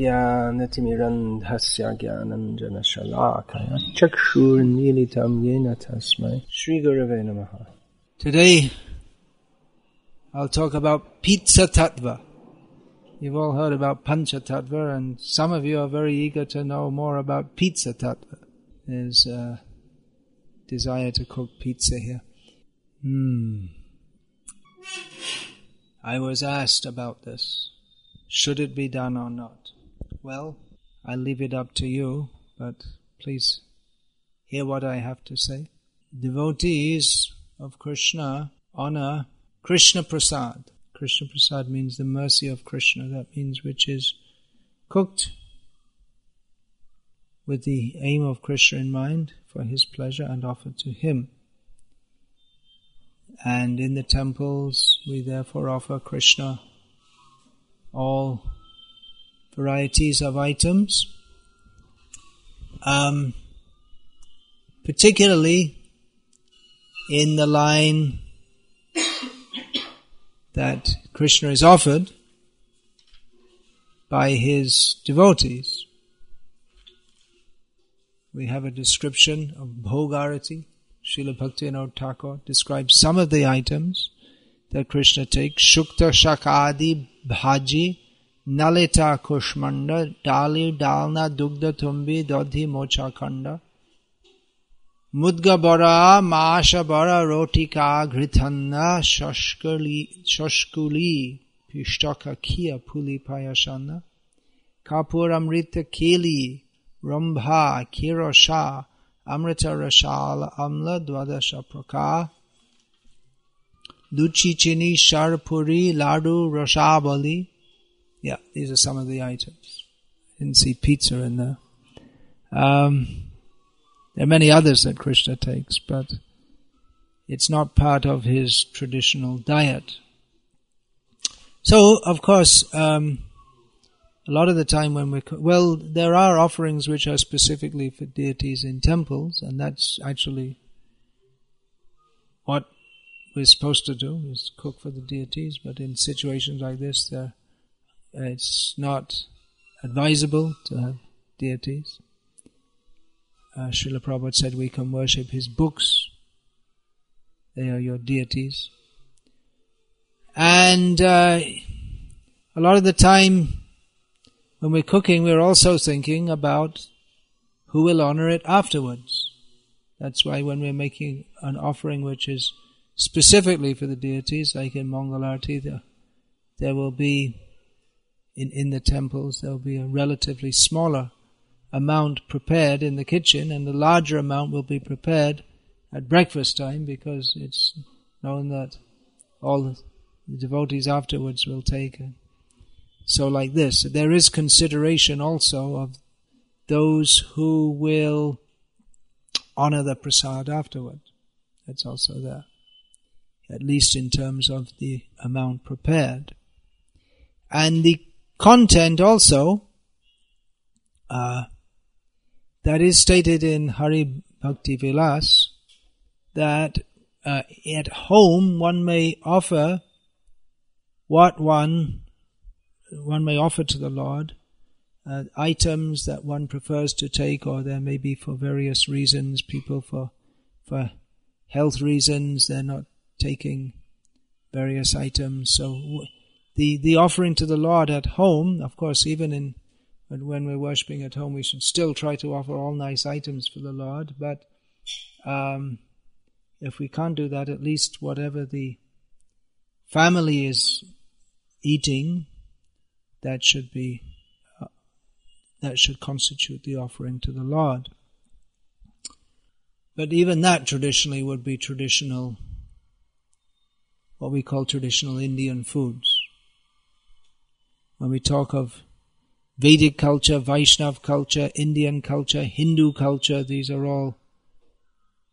ज्ञानतिमिरन्धस्य ज्ञानञ्जनशलाकया चक्षुर्मीलितं येन तस्मै श्रीगुरवे नमः Today, I'll talk about Pizza Tattva. You've all heard about Pancha Tattva, and some of you are very eager to know more about Pizza Tattva. There's a desire to cook pizza here. Hmm. I was asked about this. Should it be done or not? Well, I leave it up to you, but please hear what I have to say. Devotees of Krishna honor Krishna Prasad. Krishna Prasad means the mercy of Krishna. That means which is cooked with the aim of Krishna in mind for his pleasure and offered to him. And in the temples, we therefore offer Krishna all varieties of items. Um, particularly in the line that Krishna is offered by his devotees. We have a description of Bhogarati. Srila Bhaktivinoda Thakur describes some of the items that Krishna takes. Shukta Shakadi Bhaji Nalita कुष्मंड, डाली, डालना, दुग्ध तुम्बी दधि mocha खंड मुद्ग बड़ा माश बड़ा रोटी का शशकुली शशकुली पिष्ट खिया, फूली, पायसन। कापुर, अमृत, केली, रंभा खीरसा अमृत रसाल अम्ल, द्वादश प्रकार लुची, चीनी, शरपुरी, लाडू, रसावली। Yeah, these are some of the items. Didn't see pizza in there. Um, there are many others that Krishna takes, but it's not part of his traditional diet. So, of course, um, a lot of the time when we're, well, there are offerings which are specifically for deities in temples, and that's actually what we're supposed to do is cook for the deities. But in situations like this, it's not advisable to have deities. Uh, Srila Prabhupada said we can worship his books. They are your deities. And uh, a lot of the time when we're cooking, we're also thinking about who will honor it afterwards. That's why when we're making an offering which is specifically for the deities, like in Mangalarti, there, there will be, in, in the temples, there will be a relatively smaller amount prepared in the kitchen, and the larger amount will be prepared at breakfast time because it's known that all the devotees afterwards will take it. So, like this, there is consideration also of those who will honor the prasad afterward. That's also there, at least in terms of the amount prepared. And the content also uh, that is stated in Hari Bhakti Vilas that uh, at home one may offer what one one may offer to the Lord, uh, items that one prefers to take, or there may be for various reasons, people for for health reasons they're not taking various items. So the the offering to the Lord at home, of course, even in when we're worshipping at home, we should still try to offer all nice items for the Lord. But um, if we can't do that, at least whatever the family is eating, that should be uh, that should constitute the offering to the Lord. But even that traditionally would be traditional, what we call traditional Indian foods. When we talk of Vedic culture, Vaishnav culture, Indian culture, Hindu culture, these are all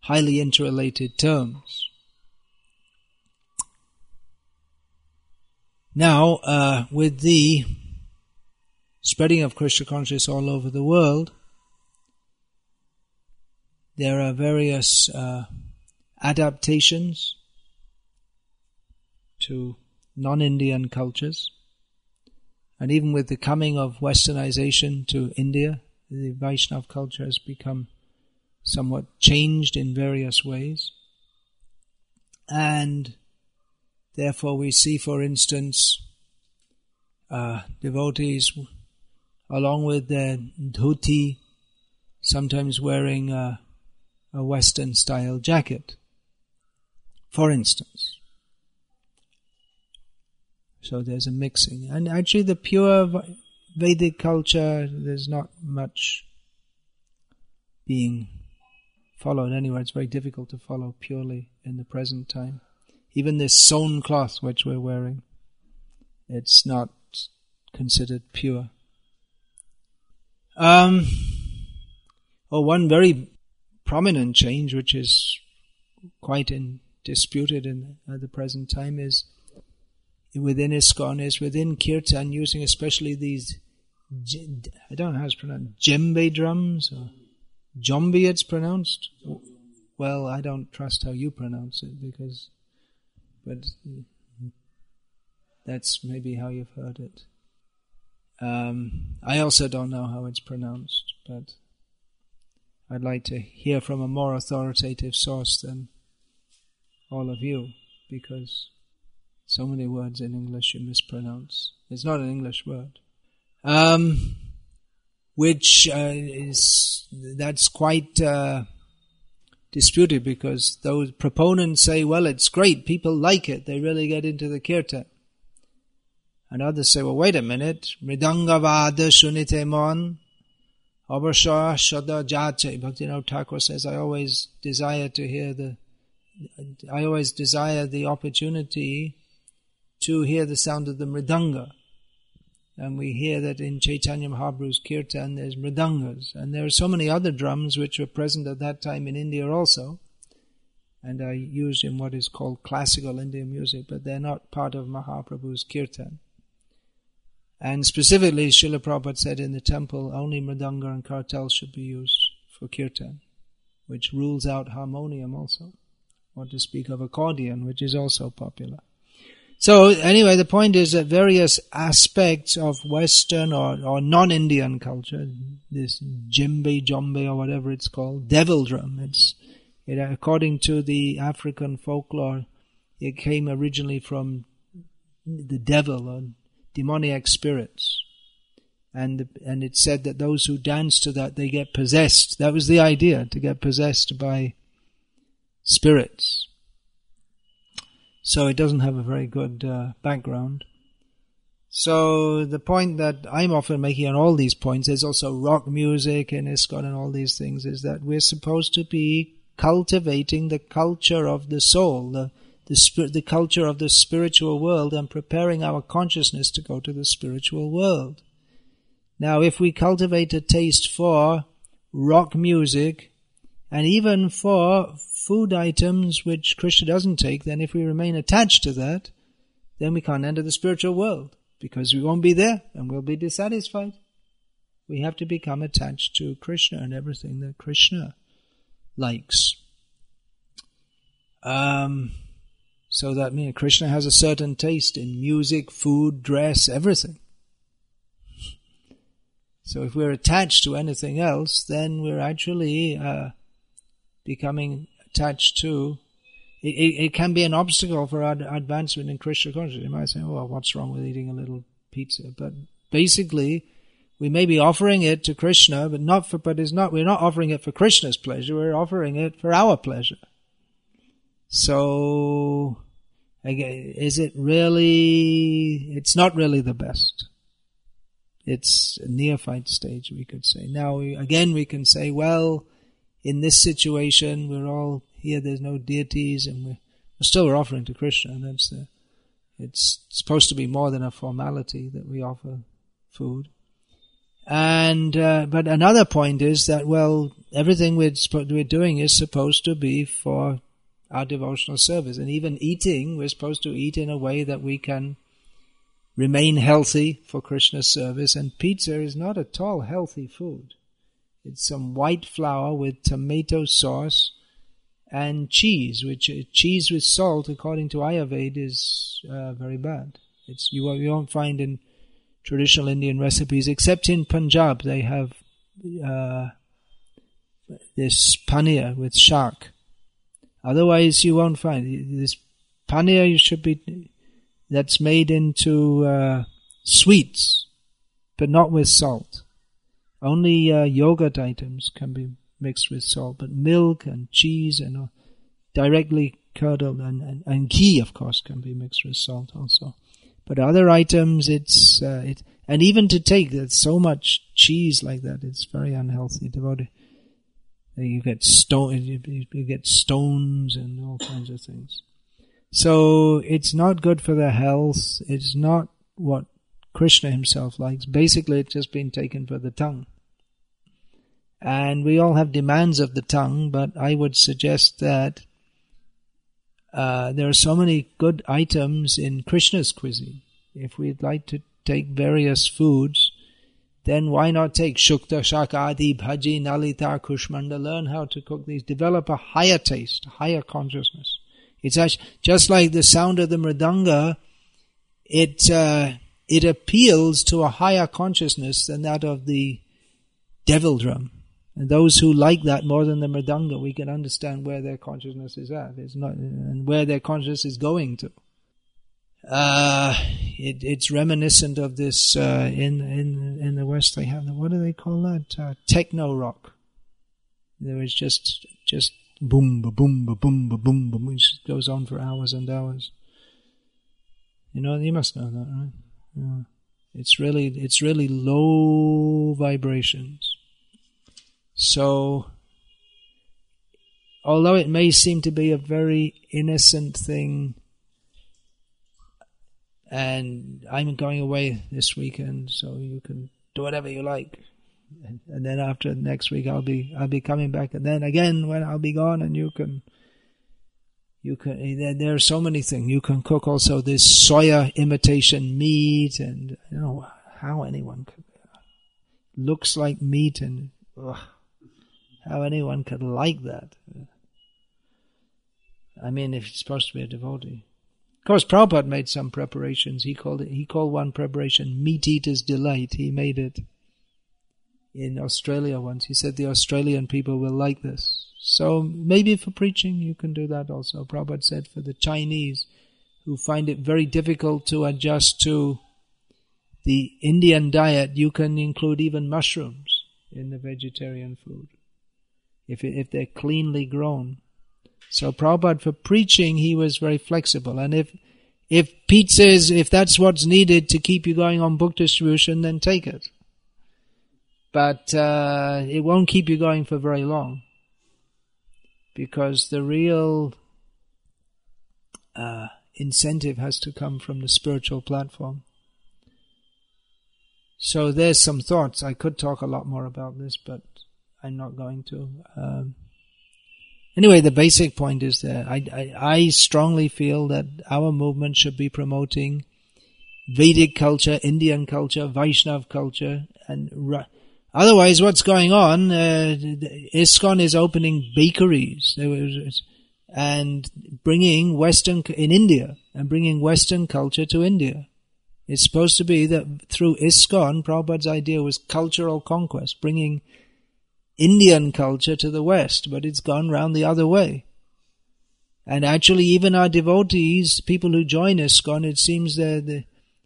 highly interrelated terms. Now, uh, with the spreading of Krishna consciousness all over the world, there are various uh, adaptations to non Indian cultures And even with the coming of westernization to India, the Vaishnav culture has become somewhat changed in various ways. And therefore we see, for instance, uh, devotees along with their dhoti, sometimes wearing a, a Western style jacket, for instance. So there's a mixing. And actually the pure Vedic culture, there's not much being followed anywhere. It's very difficult to follow purely in the present time. Even this sewn cloth which we're wearing, it's not considered pure. Um, well, one very prominent change, which is quite in, disputed in at the present time, is within ISKCON, is within Kirtan, using especially these, I don't know how it's pronounced, djembe drums, or Jombi it's pronounced. Well, I don't trust how you pronounce it because, but that's maybe how you've heard it. Um, I also don't know how it's pronounced, but I'd like to hear from a more authoritative source than all of you, because so many words in English you mispronounce. It's not an English word. Um, which uh, is that's quite uh, disputed because those proponents say, well, it's great, people like it, they really get into the kirtan. And others say, well, wait a minute, Mridangavada Shunite Mon, Abharsha Shada Jate. Bhaktivinoda Thakur says, I always desire to hear the, I always desire the opportunity to hear the sound of the Mridanga. And we hear that in Chaitanya Mahaprabhu's Kirtan there's Mridangas. And there are so many other drums which were present at that time in India also. And are used in what is called classical Indian music, but they're not part of Mahaprabhu's Kirtan. And specifically, Srila Prabhupada said in the temple, only mridanga and kartal should be used for kirtan, which rules out harmonium also. Or to speak of accordion, which is also popular. So anyway, the point is that various aspects of Western or, or non-Indian culture, this djembe, jombe or whatever it's called, devil drum, it's, it, according to the African folklore, it came originally from the devil or demoniac spirits. And, and it said that those who dance to that, they get possessed. That was the idea, to get possessed by spirits. So it doesn't have a very good uh, background. So the point that I'm often making on all these points, there's also rock music and ISKCON and all these things, is that we're supposed to be cultivating the culture of the soul, the the, the culture of the spiritual world and preparing our consciousness to go to the spiritual world. Now, if we cultivate a taste for rock music and even for food items which Krishna doesn't take, then if we remain attached to that, then we can't enter the spiritual world because we won't be there and we'll be dissatisfied. We have to become attached to Krishna and everything that Krishna likes. Um, so that means Krishna has a certain taste in music, food, dress, everything. So if we're attached to anything else, then we're actually uh, becoming attached to. It, it, it, can be an obstacle for our advancement in Krishna consciousness. You might say, "Oh, well, what's wrong with eating a little pizza?" But basically, we may be offering it to Krishna, but not for. But it's not. We're not offering it for Krishna's pleasure. We're offering it for our pleasure. So again, is it really, it's not really the best. It's a neophyte stage, we could say. Now, again, we can say, well, in this situation, we're all here, there's no deities, and we're, we're still offering to Krishna, and that's the, it's supposed to be more than a formality that we offer food. And, uh, but another point is that, well, everything we're, we're doing is supposed to be for our devotional service. And even eating, we're supposed to eat in a way that we can remain healthy for Krishna's service. And pizza is not at all healthy food. It's some white flour with tomato sauce and cheese, which uh, cheese with salt, according to Ayurveda, is uh, very bad. It's you, you won't find in traditional Indian recipes, except in Punjab, they have uh, this paneer with shark. Otherwise, you won't find this paneer. You should be that's made into uh, sweets, but not with salt. Only uh, yogurt items can be mixed with salt, but milk and cheese and uh, directly curdled and, and, and ghee, of course, can be mixed with salt also. But other items, it's uh, it, and even to take so much cheese like that, it's very unhealthy. Devotee, you get stone, you, you get stones and all kinds of things. So it's not good for the health. It's not what Krishna himself likes. Basically, it's just been taken for the tongue. And we all have demands of the tongue, but I would suggest that uh, there are so many good items in Krishna's cuisine. If we'd like to take various foods, then why not take Shukta, Shakadi, Bhaji, Nalita, Kushmanda, learn how to cook these, develop a higher taste, a higher consciousness. It's actually, just like the sound of the mridanga, it, uh, it appeals to a higher consciousness than that of the devil drum. And those who like that more than the mridanga, we can understand where their consciousness is at. It's not, and where their consciousness is going to. Uh, it, it's reminiscent of this, uh, in, in, in the West they have, what do they call that? Uh, techno rock. There is just, just boom, ba boom, ba boom, ba boom, ba boom. It goes on for hours and hours. You know, you must know that, right? Yeah. It's really, it's really low vibrations. So, although it may seem to be a very innocent thing, and I'm going away this weekend, so you can do whatever you like. And, then after next week, I'll be I'll be coming back, and then again when I'll be gone, and you can you can there, there are so many things you can cook. Also, this soya imitation meat, and you know how anyone could looks like meat and. Ugh how anyone could like that. I mean, if it's supposed to be a devotee. Of course, Prabhupada made some preparations. He called it, he called one preparation Meat Eater's Delight. He made it in Australia once. He said the Australian people will like this. So maybe for preaching you can do that also. Prabhupada said for the Chinese who find it very difficult to adjust to the Indian diet, you can include even mushrooms in the vegetarian food if, if they're cleanly grown. So Prabhupada, for preaching, he was very flexible. And if, if Pete says, if that's what's needed to keep you going on book distribution, then take it. But uh, it won't keep you going for very long. Because the real uh, incentive has to come from the spiritual platform. So there's some thoughts. I could talk a lot more about this, but I'm not going to. Um, anyway, the basic point is that I, I, I strongly feel that our movement should be promoting Vedic culture, Indian culture, Vaishnav culture, and ra- otherwise, what's going on? Uh, ISKCON is opening bakeries and bringing Western in India and bringing Western culture to India. It's supposed to be that through ISKCON, Prabhupada's idea was cultural conquest, bringing Indian culture to the West, but it's gone round the other way. And actually, even our devotees, people who join ISKCON, it seems they're,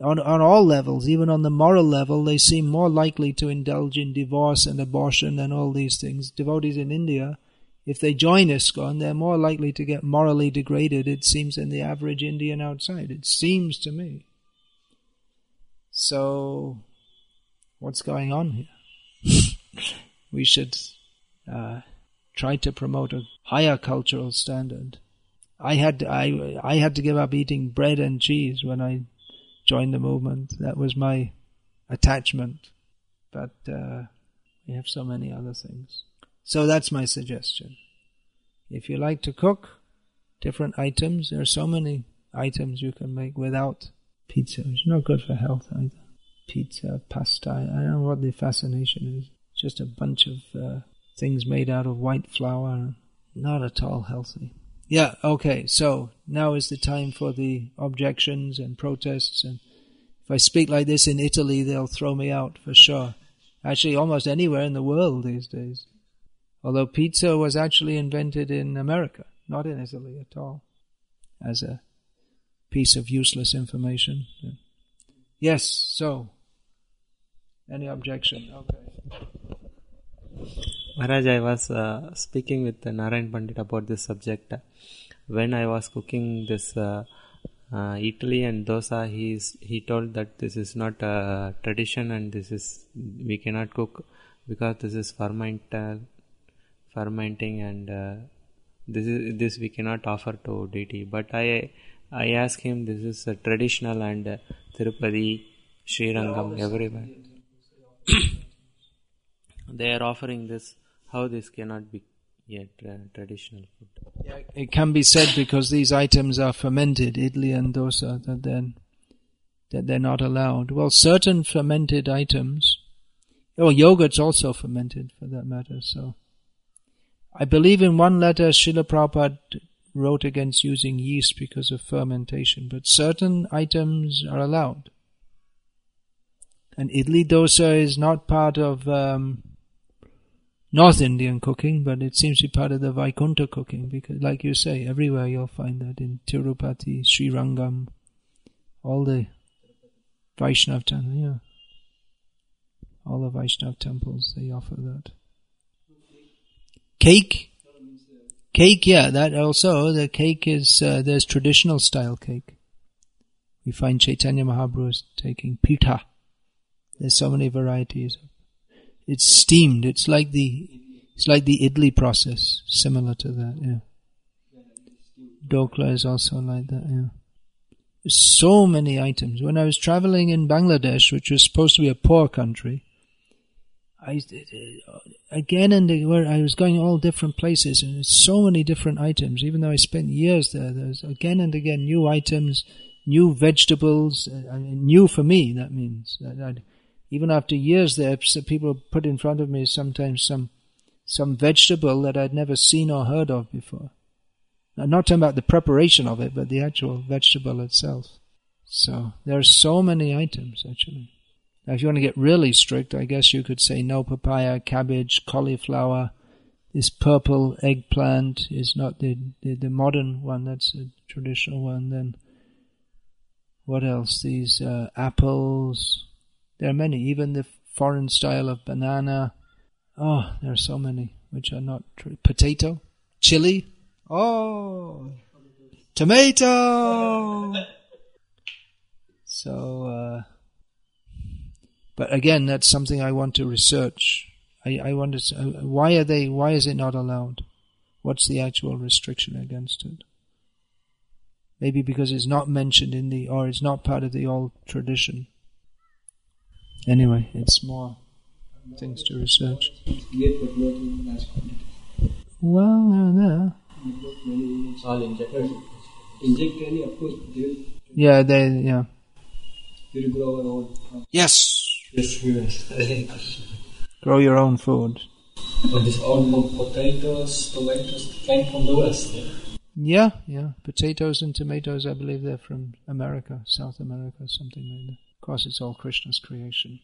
on, on all levels, even on the moral level, they seem more likely to indulge in divorce and abortion and all these things. Devotees in India, if they join ISKCON, they're more likely to get morally degraded, it seems, than the average Indian outside. It seems to me. So, what's going on here? we should uh, try to promote a higher cultural standard. I had I I had to give up eating bread and cheese when I joined the movement. That was my attachment, but uh, we have so many other things. So that's my suggestion. If you like to cook different items, there are so many items you can make without pizza. It's not good for health either. Pizza, pasta. I don't know what the fascination is just a bunch of uh, things made out of white flour. Not at all healthy. Yeah, okay, so now is the time for the objections and protests and If I speak like this in Italy, they'll throw me out for sure. Actually, almost anywhere in the world these days. Although pizza was actually invented in America, not in Italy at all, as a piece of useless information. Yes, so. Any objection? Okay. Maharaj, I was uh, speaking with Narayan Pandit about this subject. When I was cooking this uh, uh, idli and dosa, he's, he told that this is not a tradition and this is we cannot cook because this is ferment, uh, fermenting and uh, this is this we cannot offer to deity. But I I asked him this is a traditional and uh, Tirupati, Srirangam, everywhere. They are offering this. How this cannot be yet traditional food? Yeah, it can be said because these items are fermented, idli and dosa, that then that they're not allowed. Well, certain fermented items, oh, yogurt's also fermented for that matter. So, I believe in one letter Srila Prabhupada wrote against using yeast because of fermentation, but certain items are allowed. And idli dosa is not part of um, North Indian cooking, but it seems to be part of the Vaikunta cooking because, like you say, everywhere you'll find that in Tirupati, Sri Rangam, all the Vaishnav temples, yeah. All the Vaishnav temples, they offer that. Cake? Cake, yeah, that also, the cake is, uh, there's traditional style cake. We find Chaitanya Mahaprabhu is taking pitha. There's so many varieties. It's steamed. It's like the it's like the idli process, similar to that. Yeah. Dhokla is also like that. Yeah. There's so many items. When I was traveling in Bangladesh, which was supposed to be a poor country, I again and where I was going all different places, and so many different items. Even though I spent years there, there's again and again new items, new vegetables, uh, new for me. That means I'd, even after years there, people put in front of me sometimes some some vegetable that I'd never seen or heard of before. I'm not talking about the preparation of it, but the actual vegetable itself. So there are so many items actually. Now, if you want to get really strict, I guess you could say no papaya, cabbage, cauliflower. This purple eggplant is not the, the, the modern one, that's the traditional one. Then, what else? These uh, apples, there are many, even the foreign style of banana. Oh, there are so many which are not true. Potato, chili. Oh, tomato. So, uh, but again, that's something I want to research. I, I want to. Uh, why are they? Why is it not allowed? What's the actual restriction against it? Maybe because it's not mentioned in the, or it's not part of the old tradition. Anyway, it's more things to research. Well, there, there. All injected. Inject any, of course, they'll, Yeah, they, yeah. grow our own. Yes! Grow your own food. But this all potatoes, tomatoes came from the west. Yeah? Yeah, yeah. Potatoes and tomatoes, I believe they're from America, South America, something like that. Course, it's all Krishna's creation.